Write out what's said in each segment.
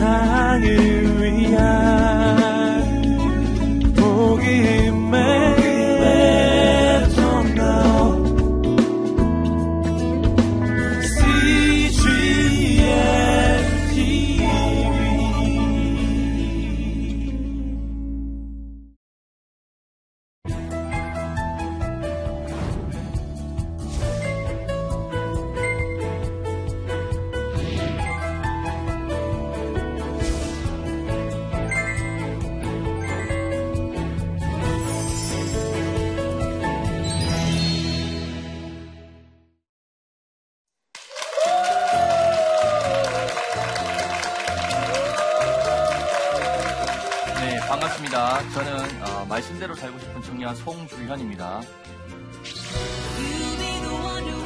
세상을 You'll be the one who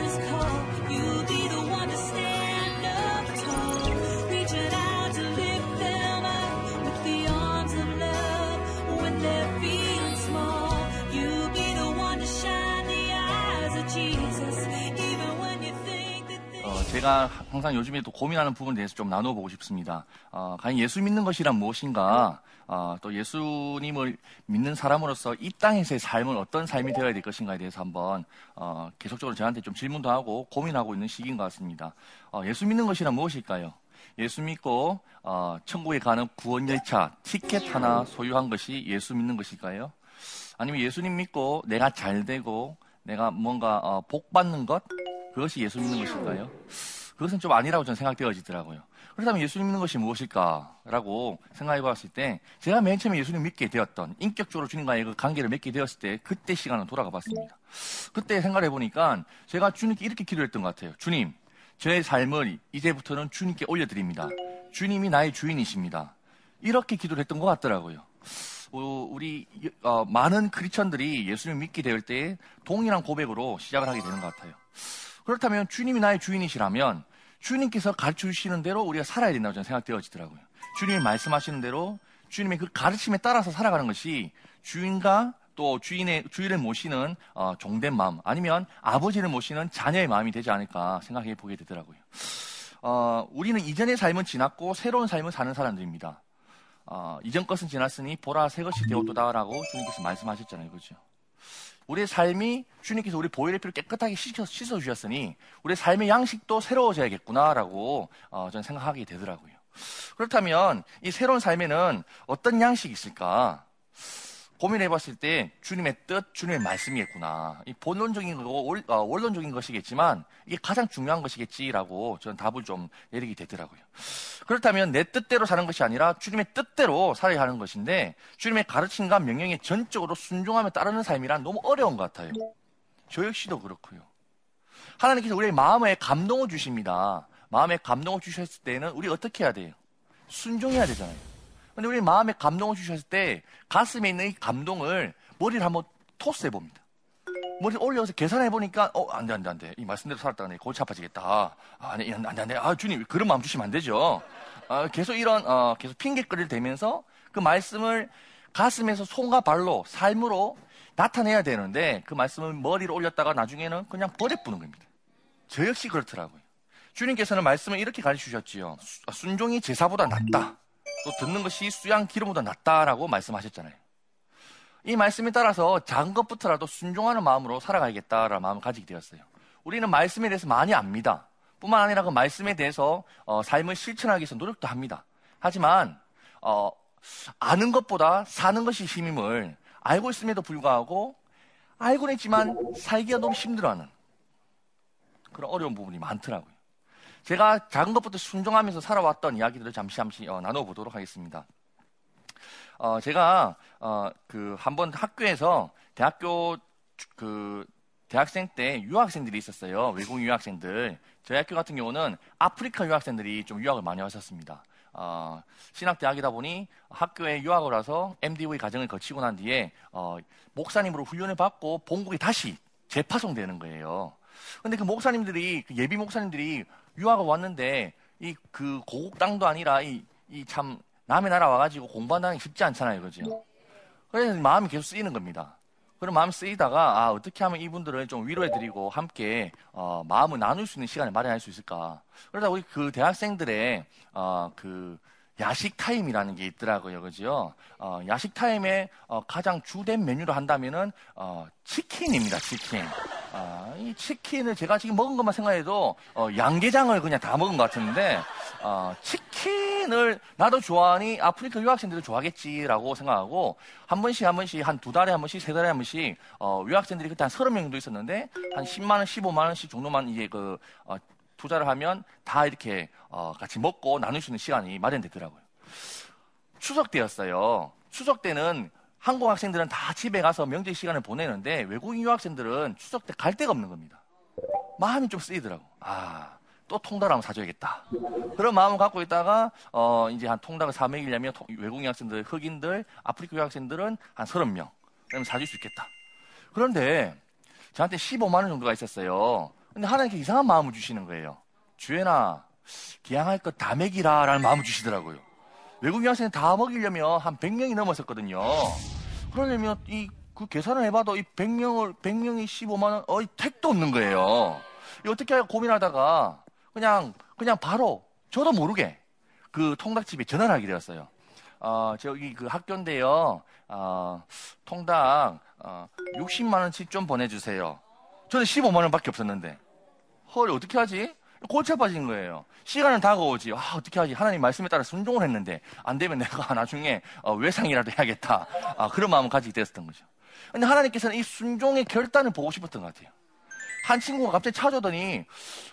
his call. You 제가 항상 요즘에 또 고민하는 부분에 대해서 좀 나눠보고 싶습니다. 어, 과연 예수 믿는 것이란 무엇인가? 어, 또 예수님을 믿는 사람으로서 이 땅에서의 삶은 어떤 삶이 되어야 될 것인가에 대해서 한번 어, 계속적으로 저한테 좀 질문도 하고 고민하고 있는 시기인 것 같습니다. 어, 예수 믿는 것이란 무엇일까요? 예수 믿고 어, 천국에 가는 구원 열차 티켓 하나 소유한 것이 예수 믿는 것일까요? 아니면 예수님 믿고 내가 잘 되고 내가 뭔가 어, 복 받는 것 그것이 예수 믿는 것일까요? 그것은 좀 아니라고 저는 생각되어지더라고요. 그렇다면 예수님 믿는 것이 무엇일까라고 생각해 봤을 때 제가 맨 처음에 예수님 믿게 되었던 인격적으로 주님과의 그 관계를 맺게 되었을 때 그때 시간을 돌아가 봤습니다. 그때 생각해 보니까 제가 주님께 이렇게 기도했던 것 같아요. 주님, 저의 삶을 이제부터는 주님께 올려드립니다. 주님이 나의 주인이십니다. 이렇게 기도를 했던 것 같더라고요. 어, 우리 어, 많은 크리스천들이 예수님 믿게 될 때 동일한 고백으로 시작을 하게 되는 것 같아요. 그렇다면 주님이 나의 주인이시라면 주님께서 가르쳐 주시는 대로 우리가 살아야 된다고 저는 생각되어지더라고요. 주님이 말씀하시는 대로 주님의 그 가르침에 따라서 살아가는 것이 주인과 또 주인의 주인을 모시는 어, 종된 마음 아니면 아버지를 모시는 자녀의 마음이 되지 않을까 생각해 보게 되더라고요. 어, 우리는 이전의 삶은 지났고 새로운 삶을 사는 사람들입니다. 어, 이전 것은 지났으니 보라 새 것이 되었도다라고 주님께서 말씀하셨잖아요, 그렇죠? 우리의 삶이 주님께서 우리 보혈의 피를 깨끗하게 씻어, 주셨으니 우리의 삶의 양식도 새로워져야겠구나라고 어, 저는 생각하게 되더라고요. 그렇다면 이 새로운 삶에는 어떤 양식이 있을까? 고민해 봤을 때 주님의 뜻, 주님의 말씀이겠구나. 이 본론적인 거고 어, 원론적인 것이겠지만 이게 가장 중요한 것이겠지라고 저는 답을 좀 내리게 되더라고요. 그렇다면 내 뜻대로 사는 것이 아니라 주님의 뜻대로 살아야 하는 것인데 주님의 가르침과 명령에 전적으로 순종하며 따르는 삶이란 너무 어려운 것 같아요. 저 역시도 그렇고요. 하나님께서 우리의 마음에 감동을 주십니다. 마음에 감동을 주셨을 때는 우리 어떻게 해야 돼요? 순종해야 되잖아요. 근데 우리 마음에 감동을 주셨을 때 가슴에 있는 이 감동을 머리를 한번 토스해 봅니다. 머리 올려서 계산해 보니까 어 안 돼 안 돼 안 돼 이 말씀대로 살았다가 내 골치 아파지겠다. 아, 아니 안 돼 안 돼 아 주님 그런 마음 주시면 안 되죠. 아, 계속 이런 어, 계속 핑계거리를 대면서 그 말씀을 가슴에서 손과 발로 삶으로 나타내야 되는데 그 말씀을 머리로 올렸다가 나중에는 그냥 버려부는 겁니다. 저 역시 그렇더라고요. 주님께서는 말씀을 이렇게 가르쳐 주셨지요. 순종이 제사보다 낫다. 또 듣는 것이 수양 기름보다 낫다라고 말씀하셨잖아요. 이 말씀에 따라서 작은 것부터라도 순종하는 마음으로 살아가야겠다라는 마음을 가지게 되었어요. 우리는 말씀에 대해서 많이 압니다. 뿐만 아니라 그 말씀에 대해서 어, 삶을 실천하기 위해서 노력도 합니다. 하지만 어, 아는 것보다 사는 것이 힘임을 알고 있음에도 불구하고 알고는 있지만 살기가 너무 힘들어하는 그런 어려운 부분이 많더라고요. 제가 작은 것부터 순종하면서 살아왔던 이야기들을 잠시 잠시 어, 나눠보도록 하겠습니다. 어, 제가 어, 그 한번 학교에서 대학교 그 대학생 때 유학생들이 있었어요. 외국 유학생들. 저희 학교 같은 경우는 아프리카 유학생들이 좀 유학을 많이 하셨습니다. 어, 신학대학이다 보니 학교에 유학을 와서 MDV 과정을 거치고 난 뒤에 어, 목사님으로 훈련을 받고 본국에 다시 재파송되는 거예요. 근데 그 목사님들이 그 예비 목사님들이 유학을 왔는데 이 그 고국 땅도 아니라 이참 남의 나라 와가지고 공부한다는 게 쉽지 않잖아요, 그죠? 그래서 마음이 계속 쓰이는 겁니다. 그런 마음 쓰이다가 아 어떻게 하면 이분들을 좀 위로해드리고 함께 어, 마음을 나눌 수 있는 시간을 마련할 수 있을까 그러다 우리 그 대학생들의 어, 그 야식 타임이라는 게 있더라고요, 그죠? 어, 야식 타임에 어, 가장 주된 메뉴로 한다면은 어, 치킨입니다, 치킨. 아, 이 치킨을 제가 지금 먹은 것만 생각해도 어, 양계장을 그냥 다 먹은 것 같은데 어, 치킨을 나도 좋아하니 아프리카 유학생들도 좋아하겠지라고 생각하고 한 번씩 한 번씩 한 두 달에 한 번씩 세 달에 한 번씩 어, 유학생들이 그때 한 서른 명 정도 있었는데 한 10만 원, 15만 원씩 정도만 이제 그 어, 투자를 하면 다 이렇게 어, 같이 먹고 나눌 수 있는 시간이 마련되더라고요. 추석 때였어요. 추석 때는 한국 학생들은 다 집에 가서 명절 시간을 보내는데 외국인 유학생들은 추석 때 갈 데가 없는 겁니다. 마음이 좀 쓰이더라고. 아, 또 통닭 한번 사줘야겠다. 그런 마음을 갖고 있다가, 어, 이제 한 통닭을 사 먹이려면 통- 외국인 학생들, 흑인들, 아프리카 유학생들은 한 30명. 그러면 사줄 수 있겠다. 그런데 저한테 15만원 정도가 있었어요. 근데 하나님께 이상한 마음을 주시는 거예요. 주연아, 기양할 것 다 먹이라 라는 마음을 주시더라고요. 외국인 학생 다 먹이려면 한 100명이 넘었었거든요. 그러려면 이, 그 계산을 해봐도 이 100명을, 100명이 15만 원, 어이, 택도 없는 거예요. 이 어떻게 할까 고민하다가 그냥, 그냥 바로 저도 모르게 그 통닭집에 전화를 하게 되었어요. 어, 저기 그 학교인데요. 어, 통닭, 어, 60만 원씩 좀 보내주세요. 저는 15만 원밖에 없었는데. 헐, 어떻게 하지? 골치 빠진 거예요. 시간은 다가오지. 아, 어떻게 하지? 하나님 말씀에 따라 순종을 했는데, 안 되면 내가 나중에 어, 외상이라도 해야겠다. 아, 그런 마음을 가지게 됐었던 거죠. 근데 하나님께서는 이 순종의 결단을 보고 싶었던 것 같아요. 한 친구가 갑자기 찾아오더니,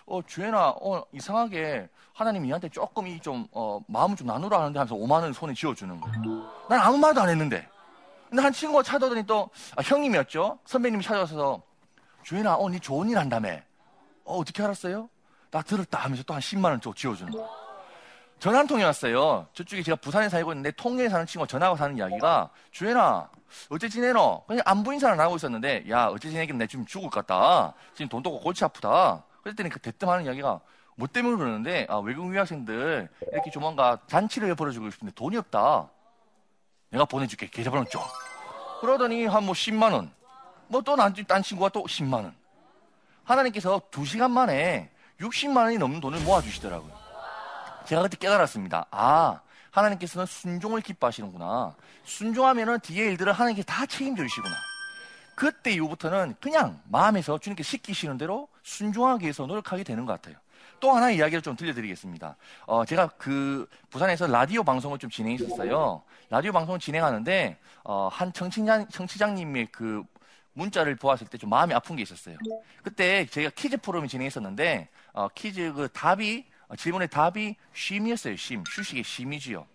어, 주연아, 어, 이상하게 하나님이 이한테 조금 이 좀, 어, 마음을 좀 나누라 하는데 하면서 5만원 손에 쥐어주는 거예요. 난 아무 말도 안 했는데. 근데 한 친구가 찾아오더니 또, 아, 형님이었죠? 선배님이 찾아와서, 주연아, 어, 니 좋은 일 한다며. 어, 어떻게 알았어요? 나 들었다 하면서 또 한 10만 원 또 쥐어주는 거예요. 전화 한 통이 왔어요. 저쪽에 제가 부산에 살고 있는데 통영에 사는 친구가 전화하고 사는 이야기가 주연아 어째 지내노? 그냥 안부 인사를 안 하고 있었는데 야 어째 지내긴 내 지금 죽을 것 같다. 지금 돈도 없고 골치 아프다. 그랬더니 그 대뜸 하는 이야기가 뭐 때문에 그러는데 아, 외국 유학생들 이렇게 조만간 잔치를 벌어주고 싶은데 돈이 없다. 내가 보내줄게 계좌번호 줘. 그러더니 한 뭐 10만 원. 뭐또딴 친구가 또 10만 원. 하나님께서 두 시간 만에 60만 원이 넘는 돈을 모아주시더라고요. 제가 그때 깨달았습니다. 아, 하나님께서는 순종을 기뻐하시는구나. 순종하면은 뒤에 일들을 하나님께 다 책임져 주시구나. 그때 이후부터는 그냥 마음에서 주님께 시키시는 대로 순종하기 위해서 노력하게 되는 것 같아요. 또 하나 이야기를 좀 들려드리겠습니다. 어, 제가 그 부산에서 라디오 방송을 좀 진행했었어요. 라디오 방송을 진행하는데 어, 한 청취장, 청취장님의 그 문자를 보았을 때 좀 마음이 아픈 게 있었어요. 그때 퀴즈 프로그램을 진행했었는데 어, 퀴즈 그 답이 어, 질문의 답이 쉼이었어요. 쉼. 휴식의 쉼이지요.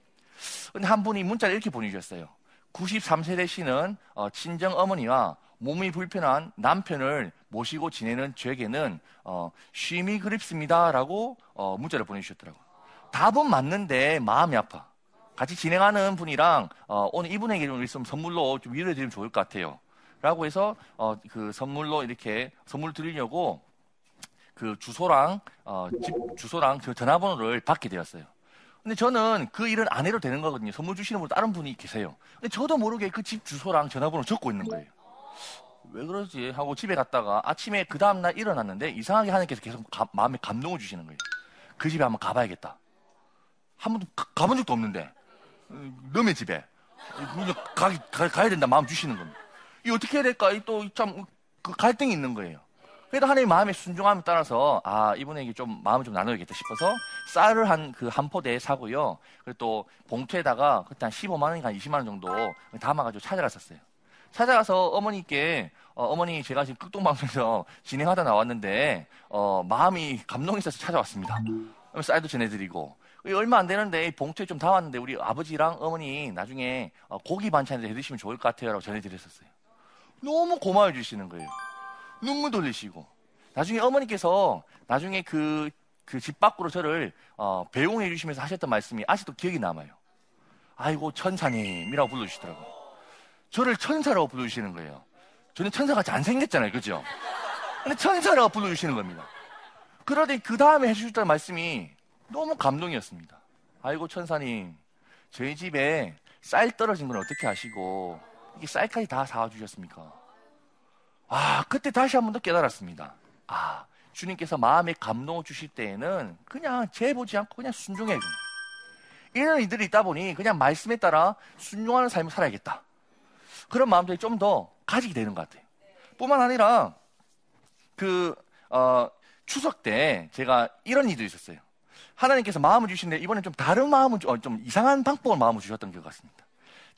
근데 한 분이 문자를 이렇게 보내주셨어요. 93세대 씨는 어, 친정 어머니와 몸이 불편한 남편을 모시고 지내는 저에게는 어, 쉼이 그립습니다라고 어, 문자를 보내주셨더라고요. 답은 맞는데 마음이 아파. 같이 진행하는 분이랑 어, 오늘 이분에게 좀 있으면 선물로 좀 위로해 드리면 좋을 것 같아요. 라고 해서 어, 그 선물로 이렇게 선물 드리려고 그 주소랑 어, 집 주소랑 저 전화번호를 받게 되었어요. 근데 저는 그 일은 안 해도 되는 거거든요. 선물 주시는 분 다른 분이 계세요. 근데 저도 모르게 그 집 주소랑 전화번호 적고 있는 거예요. 왜 그러지? 하고 집에 갔다가 아침에 그 다음날 일어났는데 이상하게 하나님께서 계속 가- 마음에 감동을 주시는 거예요. 그 집에 한번 가봐야겠다. 한 번도 가, 가본 적도 없는데. 어, 너네 집에. 가, 가, 가야 된다 마음 주시는 겁니다. 이 어떻게 해야 될까? 또 참 그 갈등이 있는 거예요. 그래도 하나님 마음의 순종함에 따라서 아 이분에게 좀 마음을 좀 나눠야겠다 싶어서 쌀을 한 그 한 포대 사고요. 그리고 또 봉투에다가 그때 한 15만 원인가 20만 원 정도 담아가지고 찾아갔었어요. 찾아가서 어머니께 어, 머니 제가 지금 극동방송에서 진행하다 나왔는데 어, 마음이 감동이 있어서 찾아왔습니다. 그러면 쌀도 전해드리고 이 얼마 안 되는데 이 봉투에 좀 담았는데 우리 아버지랑 어머니 나중에 어, 고기 반찬을 해드시면 좋을 것 같아요라고 전해드렸었어요. 너무 고마워 주시는 거예요. 눈물 돌리시고 나중에 어머니께서 나중에 그 그 집 밖으로 저를 어, 배웅해 주시면서 하셨던 말씀이 아직도 기억이 남아요. 아이고 천사님이라고 불러주시더라고요. 저를 천사라고 불러주시는 거예요. 저는 천사같이 안 생겼잖아요, 그죠? 근데 천사라고 불러주시는 겁니다. 그러더니 그 다음에 해주셨던 말씀이 너무 감동이었습니다. 아이고 천사님, 저희 집에 쌀 떨어진 건 어떻게 아시고 이게 쌀까지 다 사와 주셨습니까? 아, 그때 다시 한 번 더 깨달았습니다. 아, 주님께서 마음에 감동을 주실 때에는 그냥 재보지 않고 그냥 순종해. 이런 이들이 있다 보니 그냥 말씀에 따라 순종하는 삶을 살아야겠다. 그런 마음들이 좀 더 가지게 되는 것 같아요. 뿐만 아니라 그 어, 추석 때 제가 이런 일도 있었어요. 하나님께서 마음을 주시는데 이번엔 좀 다른 마음을 주- 어, 좀 이상한 방법으로 마음을 주셨던 것 같습니다.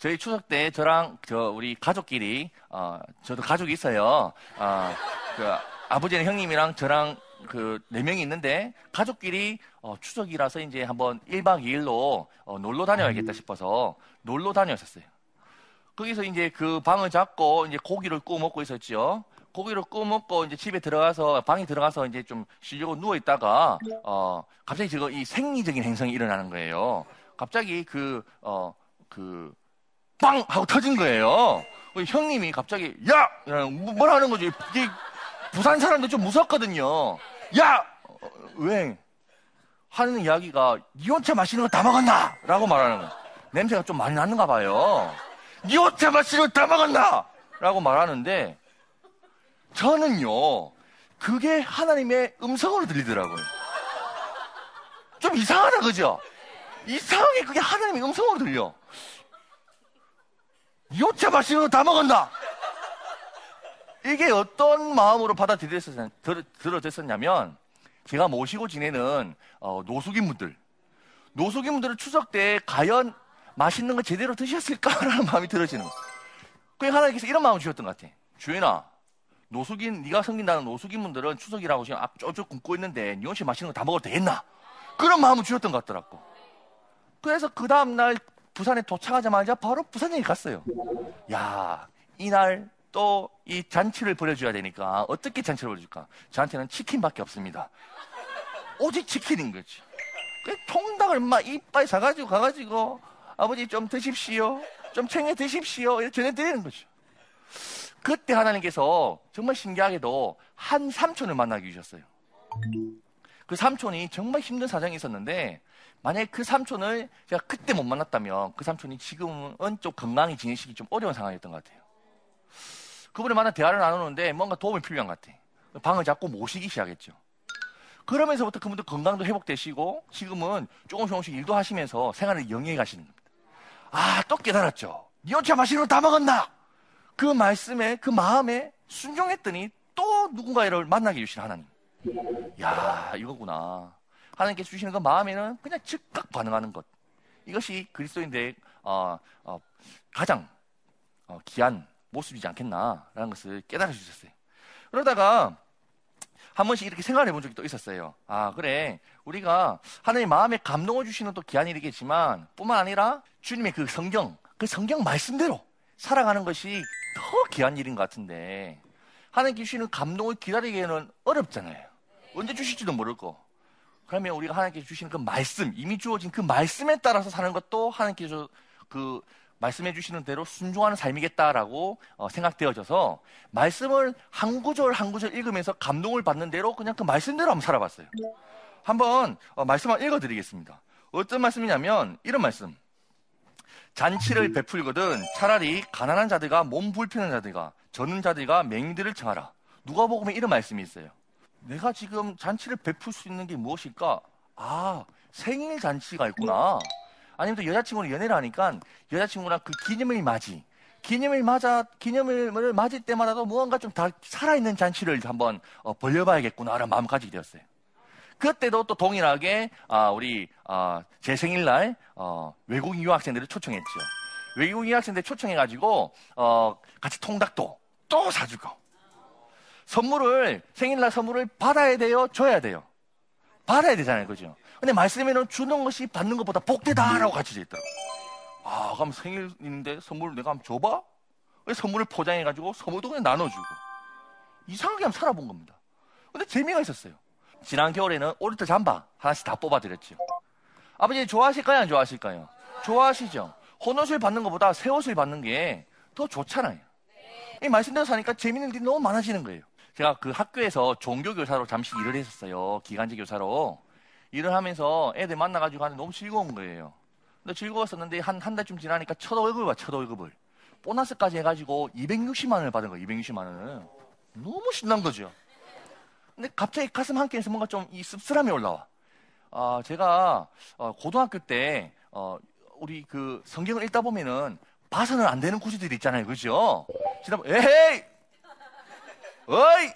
저희 추석 때 저랑 저 우리 가족끼리 어, 저도 가족이 있어요. 어, 그 아버지는 형님이랑 저랑 그 네 명이 있는데 가족끼리 어, 추석이라서 이제 한번 1박 2일로 어, 놀러 다녀야겠다 싶어서 놀러 다녔었어요. 거기서 이제 그 방을 잡고 이제 고기를 구워 먹고 있었죠. 고기를 구워 먹고 이제 집에 들어가서 방에 들어가서 이제 좀 쉬려고 누워 있다가 어 갑자기 저거 이 생리적인 행성이 일어나는 거예요. 갑자기 그 어그 빵 하고 터진 거예요. 형님이 갑자기 야 이러는 뭐라 하는 거지. 이게 부산 사람들 좀 무섭거든요. 야 어, 왜 하는 이야기가 니 혼자 마시는 거 다 먹었나? 라고 말하는 거예요. 냄새가 좀 많이 났는가 봐요. 니 혼자 마시는 거 다 먹었나? 라고 말하는데 저는요 그게 하나님의 음성으로 들리더라고요. 좀 이상하다 그죠? 이상하게 그게 하나님의 음성으로 들려. 마시는 거다 먹었나? 이게 어떤 마음으로 받아들여졌었냐면 제가 모시고 지내는 어, 노숙인분들 노숙인분들은 추석 때 과연 맛있는 거 제대로 드셨을까라는 마음이 들어지는 거예요. 그게 하나님께서 이런 마음을 주셨던 것 같아. 주인아, 노숙인 네가 섬긴다는 노숙인분들은 추석이라고 지금 앞 쪼쭉 굶고 있는데 니 혼자 맛있는 거 다 먹어도 되겠나? 그런 마음을 주셨던 것 같더라고. 그래서 그 다음 날 부산에 도착하자마자 바로 부산에 갔어요. 야, 이날 또 이 잔치를 벌여줘야 되니까 어떻게 잔치를 벌여줄까? 저한테는 치킨밖에 없습니다. 오직 치킨인 거지. 그 통닭을 막 이빨 사가지고 가가지고 아버지 좀 드십시오. 좀 챙겨 드십시오. 이렇게 전해드리는 거죠. 그때 하나님께서 정말 신기하게도 한 삼촌을 만나게 주셨어요. 그 삼촌이 정말 힘든 사정이 있었는데 만약에 그 삼촌을 제가 그때 못 만났다면 그 삼촌이 지금은 좀 건강히 지내시기 좀 어려운 상황이었던 것 같아요. 그분을 만나 대화를 나누는데 뭔가 도움이 필요한 것 같아요. 방을 잡고 모시기 시작했죠. 그러면서부터 그분도 건강도 회복되시고 지금은 조금씩 조금씩 일도 하시면서 생활을 영위해 가시는 겁니다. 아, 또 깨달았죠. 니 혼자 마시는 거다 먹었나? 그 말씀에, 그 마음에 순종했더니 또 누군가를 만나게 해주신 하나님. 야, 이거구나. 하나님께 주시는 그 마음에는 그냥 즉각 반응하는 것. 이것이 그리스도인들의 어, 어, 가장 어, 귀한 모습이지 않겠나라는 것을 깨달아 주셨어요. 그러다가 한 번씩 이렇게 생각해 본 적이 또 있었어요. 아, 그래. 우리가 하나님 마음에 감동을 주시는 또 귀한 일이겠지만, 뿐만 아니라 주님의 그 성경, 그 성경 말씀대로 살아가는 것이 더 귀한 일인 것 같은데, 하나님 주시는 감동을 기다리기에는 어렵잖아요. 언제 주실지도 모르고. 그러면 우리가 하나님께 주시는 그 말씀, 이미 주어진 그 말씀에 따라서 사는 것도 하나님께서 그 말씀해 주시는 대로 순종하는 삶이겠다라고 어, 생각되어져서 말씀을 한 구절 한 구절 읽으면서 감동을 받는 대로 그냥 그 말씀대로 한번 살아봤어요. 한번 어, 말씀 한번 읽어드리겠습니다. 어떤 말씀이냐면 이런 말씀. 잔치를 베풀거든 차라리 가난한 자들과 몸 불편한 자들과 저는 자들과 맹인들을 청하라. 누가 보면 이런 말씀이 있어요. 내가 지금 잔치를 베풀 수 있는 게 무엇일까? 아, 생일 잔치가 있구나. 아니면 또 여자친구랑 연애를 하니까 여자친구랑 그 기념일 맞이. 기념일 맞아, 기념일을 맞을 때마다도 무언가 좀 다 살아있는 잔치를 한번 어, 벌려봐야겠구나라는 마음 가지게 되었어요. 그때도 또 동일하게 아, 우리 아, 제 생일날 어, 외국인 유학생들을 초청했죠. 외국인 유학생들 초청해가지고 어, 같이 통닭도 또 사주고 선물을 생일날 선물을 받아야 돼요, 줘야 돼요. 받아야 되잖아요, 그죠? 근데 말씀에는 주는 것이 받는 것보다 복되다라고 돼 있더라고. 아, 그럼 생일인데 선물을 내가 한번 줘봐? 선물을 포장해가지고 선물도 그냥 나눠주고. 이상하게 한번 살아본 겁니다. 근데 재미가 있었어요. 지난 겨울에는 오리털 잠바 하나씩 다 뽑아드렸죠. 아버지 좋아하실까요? 안 좋아하실까요? 좋아하시죠? 헌옷을 받는 것보다 새 옷을 받는 게 더 좋잖아요. 이 말씀대로 사니까 재밌는 일이 너무 많아지는 거예요. 제가 그 학교에서 종교 교사로 잠시 일을 했었어요. 기간제 교사로. 일을 하면서 애들 만나가지고 하는데 너무 즐거운 거예요. 근데 즐거웠었는데 한, 한 달쯤 지나니까 첫 월급을 봐, 첫 월급을. 보너스까지 해가지고 260만 원을 받은 거예요, 260만 원을. 너무 신난 거죠. 근데 갑자기 가슴 한켠에서 뭔가 좀 이 씁쓸함이 올라와. 아, 제가 어, 고등학교 때 어, 우리 그 성경을 읽다 보면은 봐서는 안 되는 구절들이 있잖아요, 그죠? 지금 에헤이, 어이,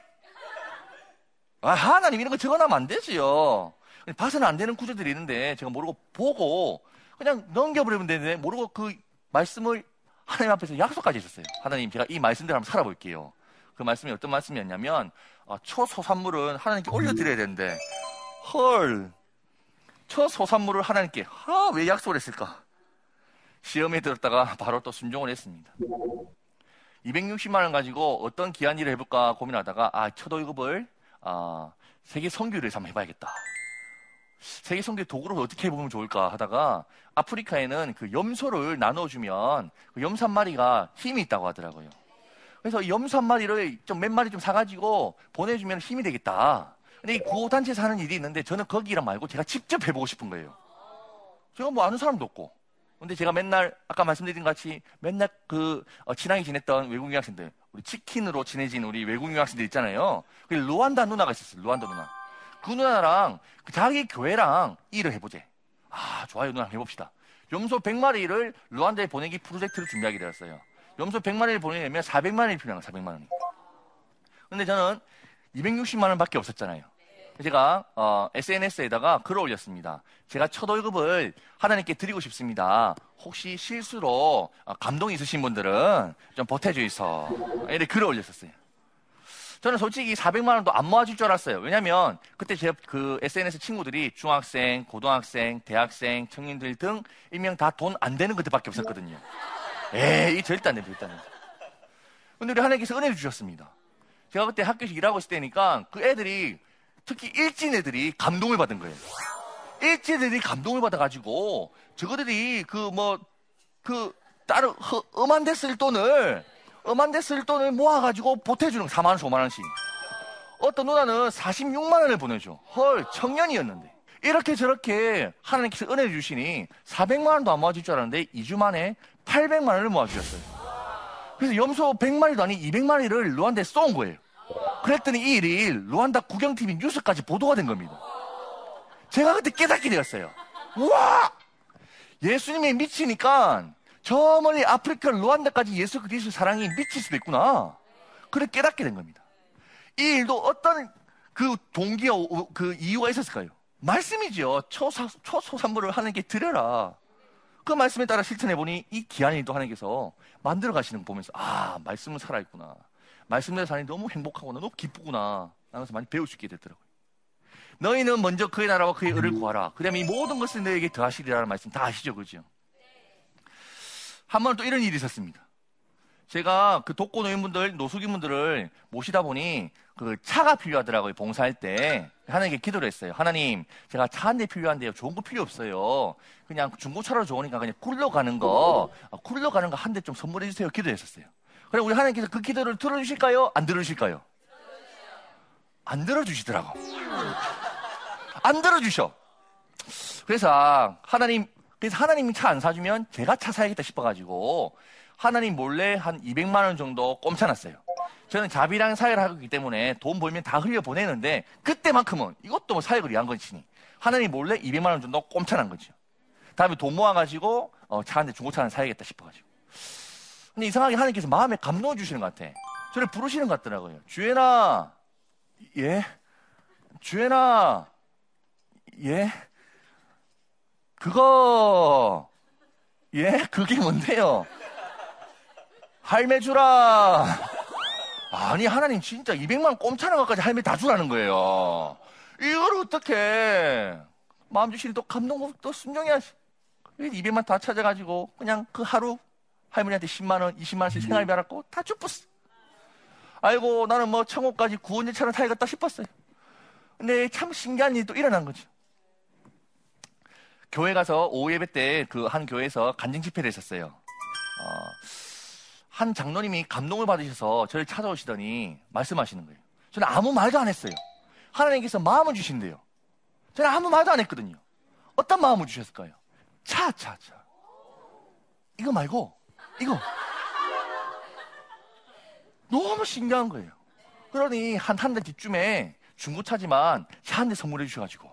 아, 하나님 이런 거 적어놓으면 안 되지요. 봐서는 안 되는 구절들이 있는데 제가 모르고 보고 그냥 넘겨버리면 되는데 모르고 그 말씀을 하나님 앞에서 약속까지 했었어요. 하나님 제가 이 말씀대로 한번 살아볼게요. 그 말씀이 어떤 말씀이었냐면 아, 초소산물은 하나님께 올려드려야 되는데 헐 초소산물을 하나님께 아, 왜 약속을 했을까? 시험에 들었다가 바로 또 순종을 했습니다. 260만 원 가지고 어떤 기한 일을 해볼까 고민하다가 아, 첫 월급을 아, 세계 선교를 한번 해봐야겠다. 세계 선교 도구를 어떻게 해보면 좋을까 하다가 아프리카에는 그 염소를 나눠주면 그 염소 한 마리가 힘이 있다고 하더라고요. 그래서 염소 한 마리를 좀 몇 마리 좀 사가지고 보내주면 힘이 되겠다. 근데 이 구호단체에서 하는 일이 있는데 저는 거기랑 말고 제가 직접 해보고 싶은 거예요. 제가 뭐 아는 사람도 없고. 근데 제가 맨날 아까 말씀드린 것 같이 맨날 그 어, 친하게 지냈던 외국 유학생들 우리 치킨으로 친해진 우리 외국 유학생들 있잖아요. 그 루안다 누나가 있었어요. 루안다 누나. 그 누나랑 그 자기 교회랑 일을 해보재. 아 좋아요 누나 해봅시다. 염소 100마리를 루안다에 보내기 프로젝트를 준비하게 되었어요. 염소 100마리를 보내려면 400만 원이 필요한 거예요. 400만 원이. 근데 저는 260만 원밖에 없었잖아요. 제가 어, SNS에다가 글을 올렸습니다. 제가 첫 월급을 하나님께 드리고 싶습니다. 혹시 실수로 어, 감동 있으신 분들은 좀 보태주이소. 이렇게 글을 올렸었어요. 저는 솔직히 400만 원도 안 모아줄 줄 알았어요. 왜냐면 그때 제 그 SNS 친구들이 중학생, 고등학생, 대학생, 청년들 등 일명 다 돈 안 되는 것들밖에 없었거든요. 에이, 절대 안 돼, 절대 안 돼. 근데 우리 하나님께서 은혜를 주셨습니다. 제가 그때 학교에서 일하고 있을 때니까 그 애들이 특히 일진 애들이 감동을 받은 거예요. 일진 애들이 감동을 받아가지고 저거들이 그 뭐그 다른 허, 엄한 데 쓸 돈을 엄한 데 쓸 돈을 모아가지고 보태주는 4만 원, 5만 원씩. 어떤 누나는 46만 원을 보내줘. 헐 청년이었는데. 이렇게 저렇게 하나님께서 은혜를 주시니 400만 원도 안 모아줄 줄 알았는데 2주 만에 800만 원을 모아주셨어요. 그래서 염소 100마리도 아닌 200마리를 루안다에 쏜 거예요. 그랬더니 이 일이 루안다 국영TV 뉴스까지 보도가 된 겁니다. 제가 그때 깨닫게 되었어요. 우와! 예수님이 미치니까 저 멀리 아프리카 루안다까지 예수 그리스도 사랑이 미칠 수도 있구나. 그래 깨닫게 된 겁니다. 이 일도 어떤 그 동기와 그 이유가 있었을까요? 말씀이죠. 초사, 초소산물을 하나님께 드려라. 그 말씀에 따라 실천해보니 이 귀한 일도 하나님께서 만들어 가시는 거 보면서 아, 말씀은 살아있구나. 말씀대로 사니 너무 행복하구나. 너무 기쁘구나. 하면서 많이 배울 수 있게 되더라고요. 너희는 먼저 그의 나라와 그의 의를 구하라. 그 다음에 이 모든 것을 너에게 더하시리라는 말씀 다 아시죠? 그죠? 한 번 또 이런 일이 있었습니다. 제가 그 독거 노인분들, 노숙인분들을 모시다 보니 그 차가 필요하더라고요. 봉사할 때. 하나님께 기도를 했어요. 하나님, 제가 차 한 대 필요한데요. 좋은 거 필요 없어요. 그냥 중고차로 좋으니까 그냥 굴러 가는 거, 굴러 가는 거 한 대 좀 선물해 주세요. 기도했었어요. 그래 우리 하나님께서 그 기도를 들어주실까요? 안 들어주실까요? 안 들어주시더라고. 안 들어주셔. 그래서 하나님, 그래서 하나님이 차 안 사주면 제가 차 사야겠다 싶어가지고 하나님 몰래 한 200만 원 정도 꼼쳐놨어요. 저는 자비랑 사회를 하고 있기 때문에 돈 벌면 다 흘려 보내는데 그때만큼은 이것도 뭐 사역을 위한 것이니 하나님 몰래 200만 원 정도 꼼쳐난 거죠. 다음에 돈 모아가지고 어, 차한대 중고차 하나 사야겠다 싶어가지고. 근데 이상하게 하나님께서 마음에 감동을 주시는 것 같아. 저를 부르시는 것 같더라고요. 주애나, 예? 주애나, 예? 그거, 예? 그게 뭔데요? 할매 주라. 아니, 하나님 진짜 200만 꼼차는 것까지 할매 다 주라는 거예요. 이걸 어떻게 마음 주시니 또 감동, 또 순종해야 200만 다 찾아가지고 그냥 그 하루 할머니한테 10만원, 20만원씩 생활비 받았고 다 쭈뿌스. 아이고, 나는 뭐 천국까지 구원제차를 타야겠다 싶었어요. 근데 참 신기한 일이 또 일어난 거죠. 교회 가서 오후 예배 때 그 한 교회에서 간증 집회를 했었어요. 어, 한 장로님이 감동을 받으셔서 저를 찾아오시더니 말씀하시는 거예요. 저는 아무 말도 안 했어요. 하나님께서 마음을 주신대요. 저는 아무 말도 안 했거든요. 어떤 마음을 주셨을까요? 차, 차, 차. 이거 말고 이거. 너무 신기한 거예요. 그러니 한 한 달 뒤쯤에 중고차지만 차 한 대 선물해 주셔가지고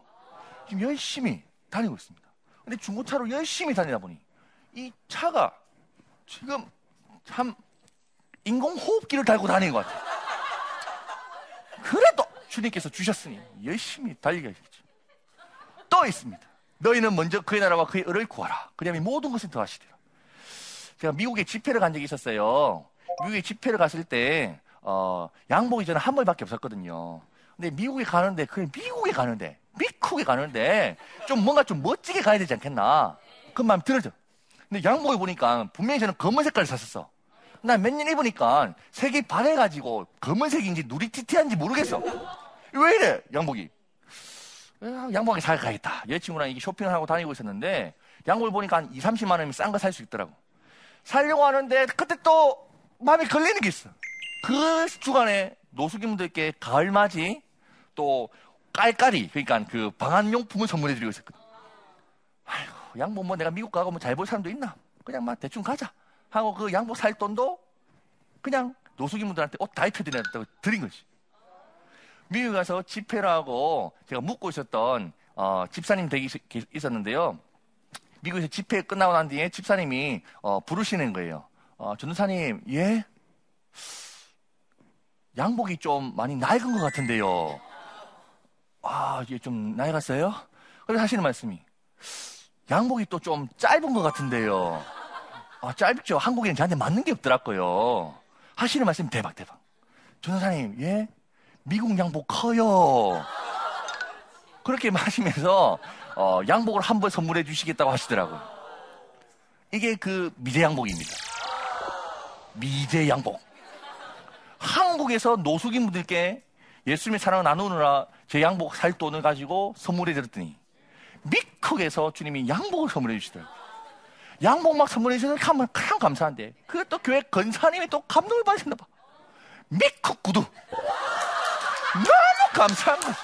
지금 열심히 다니고 있습니다. 근데 중고차로 열심히 다니다 보니 이 차가 지금 참 인공호흡기를 달고 다니는 것 같아요. 그래도 주님께서 주셨으니 열심히 달려야겠죠. 또 있습니다. 너희는 먼저 그의 나라와 그의 의를 구하라. 그러면 모든 것을 더하시리라. 제가 미국에 집회를 간 적이 있었어요. 미국에 집회를 갔을 때 어, 양복이 저는 한 벌밖에 없었거든요. 근데 미국에 가는데 그 미국에 가는데 미국에 가는데 좀 뭔가 좀 멋지게 가야 되지 않겠나? 그 마음 들어져. 근데 양복을 보니까 분명히 저는 검은 색깔을 샀었어. 난몇년 입으니까 색이 반해가지고 검은색인지 누리티티한지 모르겠어. 왜 이래 양복이? 아, 양복이 사가야겠다. 여자친구랑 이게 쇼핑을 하고 다니고 있었는데 양복을 보니까 한 2, 30만 원이면 싼 거 살 수 있더라고. 살려고 하는데 그때 또 마음에 걸리는 게 있어. 그 주간에 노숙인분들께 가을맞이 또 깔깔이 그러니까 그 방한용품을 선물해드리고 있었거든. 아이고 양복 뭐 내가 미국 가고 뭐 잘 볼 사람도 있나? 그냥 막 대충 가자 하고 그 양복 살 돈도 그냥 노숙인분들한테 옷 다 입혀드렸다고 드린 거지. 미국 가서 집회를 하고 제가 묵고 있었던 어, 집사님 댁이 있- 있었는데요. 미국에서 집회 끝나고 난 뒤에 집사님이 어, 부르시는 거예요. 어, 전도사님, 예? 양복이 좀 많이 낡은 것 같은데요. 아, 이게 좀 낡았어요? 그래서 하시는 말씀이 양복이 또 좀 짧은 것 같은데요. 아, 짧죠. 한국에는 저한테 맞는 게 없더라고요. 하시는 말씀이 대박, 대박. 전도사님, 예? 미국 양복 커요. 그렇게 하시면서 어, 양복을 한 벌 선물해 주시겠다고 하시더라고요. 이게 그 미제 양복입니다. 미제 양복. 한국에서 노숙인 분들께 예수님의 사랑을 나누느라 제 양복 살 돈을 가지고 선물해 드렸더니 미국에서 주님이 양복을 선물해 주시더라고요. 양복 막 선물해 주셔서 참, 참 감사한데 그 또 교회 건사님이 또 감동을 받으셨나 봐. 미국 구두. 너무 감사한 거지.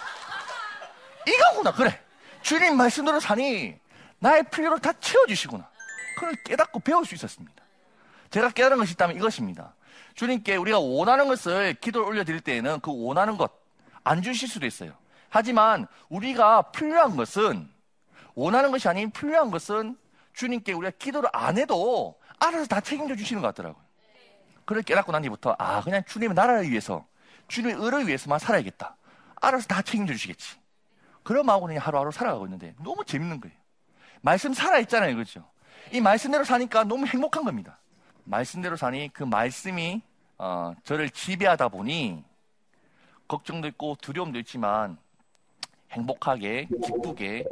이거구나, 그래. 주님 말씀대로 사니 나의 필요를 다 채워주시구나. 그걸 깨닫고 배울 수 있었습니다. 제가 깨달은 것이 있다면 이것입니다. 주님께 우리가 원하는 것을 기도를 올려드릴 때에는 그 원하는 것 안 주실 수도 있어요. 하지만 우리가 필요한 것은 원하는 것이 아닌 필요한 것은 주님께 우리가 기도를 안 해도 알아서 다 책임져 주시는 것 같더라고요. 그걸 깨닫고 난 뒤부터 아 그냥 주님의 나라를 위해서 주님의 의를 위해서만 살아야겠다. 알아서 다 책임져 주시겠지. 마음으로 그냥 하루하루 살아가고 있는데 너무 재밌는 거예요. 말씀 살아있잖아요. 그렇죠? 이 말씀대로 사니까 너무 행복한 겁니다. 말씀대로 사니 그 말씀이 어, 저를 지배하다 보니 걱정도 있고 두려움도 있지만 행복하게 기쁘게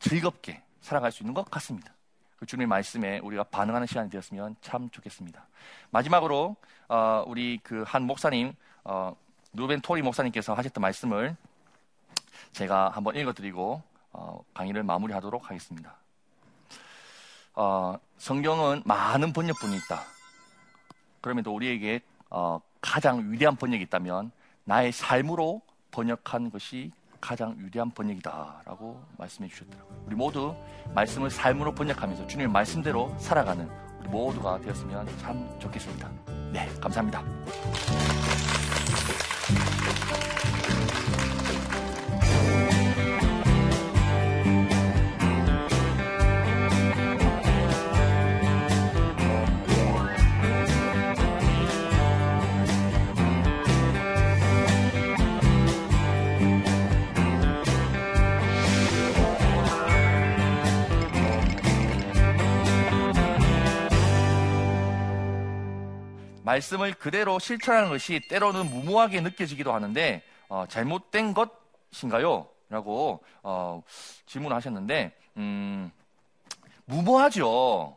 즐겁게 살아갈 수 있는 것 같습니다. 그 주님의 말씀에 우리가 반응하는 시간이 되었으면 참 좋겠습니다. 마지막으로 어, 우리 그 한 목사님 어, 누벤 토리 목사님께서 하셨던 말씀을 제가 한번 읽어드리고 어, 강의를 마무리하도록 하겠습니다. 어, 성경은 많은 번역본이 있다. 그럼에도 우리에게 어, 가장 위대한 번역이 있다면 나의 삶으로 번역한 것이 가장 위대한 번역이다라고 말씀해 주셨더라고요. 우리 모두 말씀을 삶으로 번역하면서 주님의 말씀대로 살아가는 우리 모두가 되었으면 참 좋겠습니다. 네, 감사합니다. 말씀을 그대로 실천하는 것이 때로는 무모하게 느껴지기도 하는데 어, 잘못된 것인가요? 라고 어, 질문하셨는데 음, 무모하죠.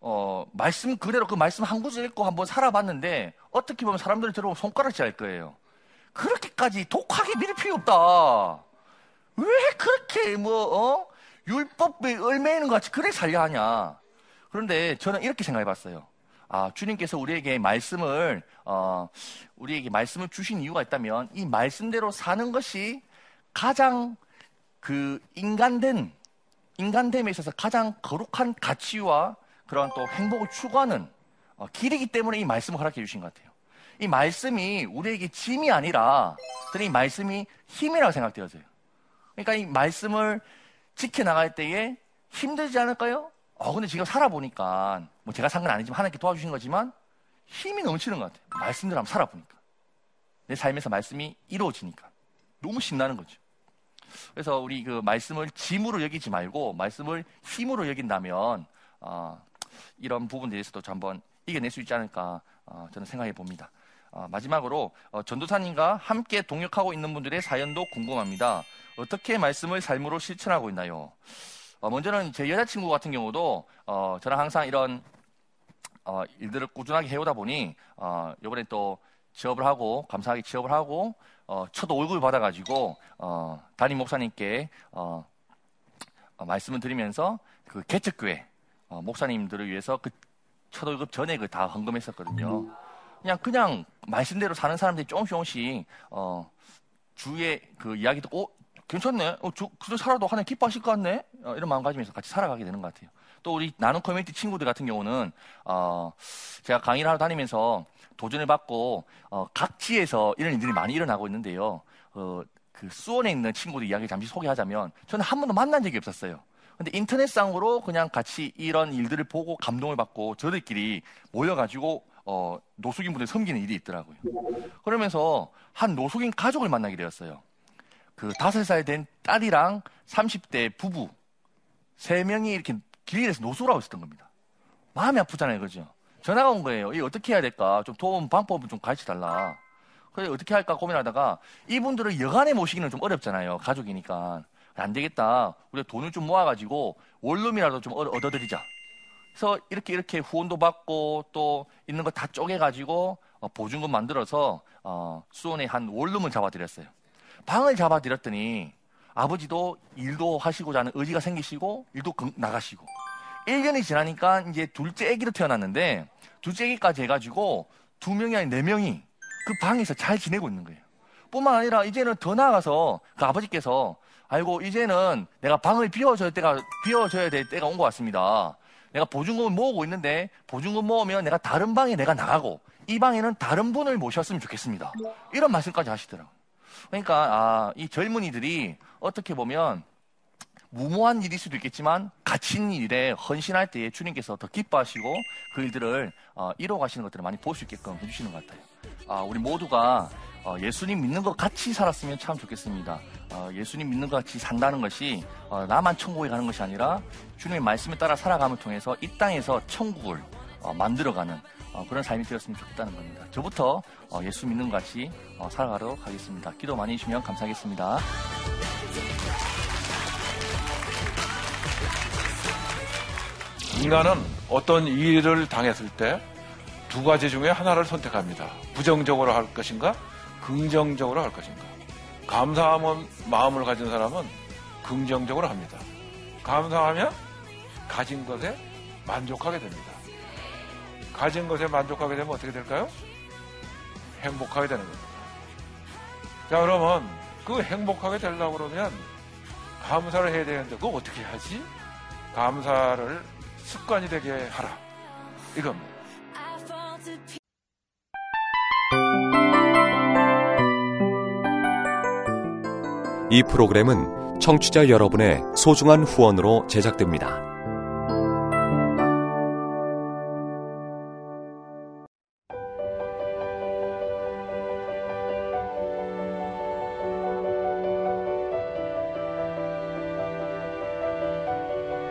어, 말씀 그대로 그 말씀 한 구절 읽고 한번 살아봤는데 어떻게 보면 사람들이 들어보면 손가락질 할 거예요. 그렇게까지 독하게 믿을 필요 없다. 왜 그렇게 뭐 어? 율법에 얽매이는 것 같이 그래 살려 하냐. 그런데 저는 이렇게 생각해 봤어요. 아, 주님께서 우리에게 말씀을, 어, 우리에게 말씀을 주신 이유가 있다면 이 말씀대로 사는 것이 가장 그 인간된, 인간됨에 있어서 가장 거룩한 가치와 그런 또 행복을 추구하는 어, 길이기 때문에 이 말씀을 허락해 주신 것 같아요. 이 말씀이 우리에게 짐이 아니라 이 말씀이 힘이라고 생각되어져요. 그러니까 이 말씀을 지켜나갈 때에 힘들지 않을까요? 어, 근데 지금 살아보니까, 뭐 제가 산 건 아니지만 하나님께 도와주신 거지만 힘이 넘치는 것 같아요. 말씀대로 한번 살아보니까. 내 삶에서 말씀이 이루어지니까. 너무 신나는 거죠. 그래서 우리 그 말씀을 짐으로 여기지 말고 말씀을 힘으로 여긴다면, 어, 이런 부분에 대해서도 한번 이겨낼 수 있지 않을까 어, 저는 생각해 봅니다. 어, 마지막으로 어, 전도사님과 함께 동역하고 있는 분들의 사연도 궁금합니다. 어떻게 말씀을 삶으로 실천하고 있나요? 어, 먼저는 제 여자친구 같은 경우도 어, 저랑 항상 이런 어, 일들을 꾸준하게 해오다 보니 어, 이번에 또 취업을 하고 감사하게 취업을 하고 어, 첫 월급을 받아가지고 어, 담임 목사님께 어, 어, 말씀을 드리면서 그 개척교회 어, 목사님들을 위해서 그 첫 월급 전액을 다 헌금했었거든요. 그냥 그냥 말씀대로 사는 사람들이 조금씩 조금씩 어, 주위에 그 이야기 듣고 어, 괜찮네. 어, 저, 그저 살아도 하나님 기뻐하실 것 같네. 어, 이런 마음가짐에서 같이 살아가게 되는 것 같아요. 또 우리 나눔 커뮤니티 친구들 같은 경우는 어, 제가 강의를 하러 다니면서 도전을 받고 어, 각지에서 이런 일들이 많이 일어나고 있는데요. 어, 그 수원에 있는 친구들 이야기 잠시 소개하자면 저는 한 번도 만난 적이 없었어요. 근데 인터넷상으로 그냥 같이 이런 일들을 보고 감동을 받고 저들끼리 모여가지고 어, 노숙인 분들 섬기는 일이 있더라고요. 그러면서 한 노숙인 가족을 만나게 되었어요. 그 다섯 살 된 딸이랑 30대 부부 세 명이 이렇게 길에서 하고 있었던 겁니다. 마음이 아프잖아요, 그죠? 전화가 온 거예요. 이 어떻게 해야 될까? 좀 도움 방법을 좀 가르쳐 달라. 그래 어떻게 할까 고민하다가 이분들을 여간에 모시기는 좀 어렵잖아요. 가족이니까. 안 되겠다. 우리 돈을 좀 모아가지고 원룸이라도 좀 얻어드리자. 그래서 이렇게 이렇게 후원도 받고 또 있는 거 다 쪼개가지고 어, 보증금 만들어서 어, 수원에 한 원룸을 잡아드렸어요. 방을 잡아드렸더니 아버지도 일도 하시고자 하는 의지가 생기시고 일도 나가시고 1년이 지나니까 이제 둘째 아기도 태어났는데 둘째 아기까지 해가지고 두 명이 아닌 네 명이 그 방에서 잘 지내고 있는 거예요. 뿐만 아니라 이제는 더 나아가서 그 아버지께서 아이고 이제는 내가 방을 비워줘야 때가 비워줘야 될 때가 온 것 같습니다. 내가 보증금을 모으고 있는데 보증금 모으면 내가 다른 방에 내가 나가고 이 방에는 다른 분을 모셨으면 좋겠습니다. 이런 말씀까지 하시더라고요. 그러니까 아, 이 젊은이들이 어떻게 보면 무모한 일일 수도 있겠지만 갇힌 일에 헌신할 때에 주님께서 더 기뻐하시고 그 일들을 어, 이뤄가시는 것들을 많이 볼 수 있게끔 해주시는 것 같아요. 아, 우리 모두가 어, 예수님 믿는 것 같이 살았으면 참 좋겠습니다. 어, 예수님 믿는 것 같이 산다는 것이 어, 나만 천국에 가는 것이 아니라 주님의 말씀에 따라 살아감을 통해서 이 땅에서 천국을 어, 만들어가는 어, 그런 삶이 되었으면 좋겠다는 겁니다. 저부터 어, 예수 믿는 것 같이 살아가도록 하겠습니다. 기도 많이 해주시면 감사하겠습니다. 인간은 어떤 일을 당했을 때 두 가지 중에 하나를 선택합니다. 부정적으로 할 것인가, 긍정적으로 할 것인가. 감사함은 마음을 가진 사람은 긍정적으로 합니다. 감사하면 가진 것에 만족하게 됩니다. 가진 것에 만족하게 되면 어떻게 될까요? 행복하게 되는 겁니다. 자, 그러면 그 행복하게 되려고 그러면 감사를 해야 되는데 그거 어떻게 하지? 감사를 습관이 되게 하라. 이겁니다. 이 프로그램은 청취자 여러분의 소중한 후원으로 제작됩니다.